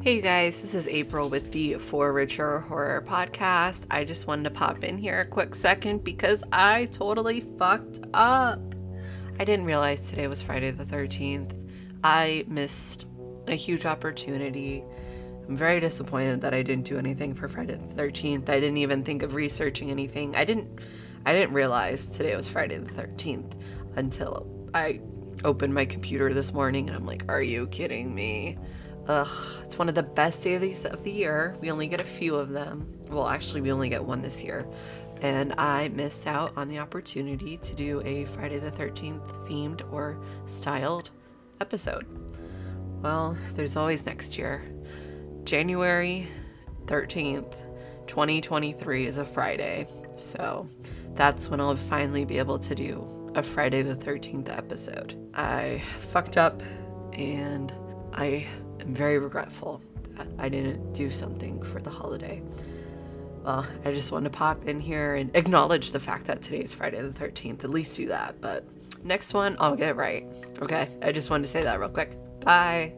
Hey guys, this is April with the For Richer Horror Podcast. I just wanted to pop in here a quick second because I totally fucked up. I didn't realize today was Friday the 13th. I missed a huge opportunity. I'm very disappointed that I didn't do anything for Friday the 13th. I didn't even think of researching anything. I didn't I didn't realize today was Friday the 13th until I opened my computer this morning and I'm like, "Are you kidding me?" Ugh, it's one of the best days of the year. We only get a few of them. Well, actually, we only get one this year. And I missed out on the opportunity to do a Friday the 13th themed or styled episode. Well, there's always next year. January 13th, 2023 is a Friday. So that's when I'll finally be able to do a Friday the 13th episode. I fucked up and I am very regretful that I didn't do something for the holiday. Well, I just wanted to pop in here and acknowledge the fact that today is Friday the 13th. At least do that. But next one, I'll get it right. Okay? I just wanted to say that real quick. Bye.